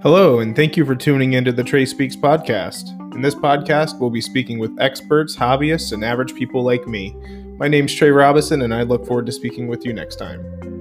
Hello, and thank you for tuning into the Trey Speaks podcast. In this podcast, we'll be speaking with experts, hobbyists, and average people like me. My name's Trey Robison, and I look forward to speaking with you next time.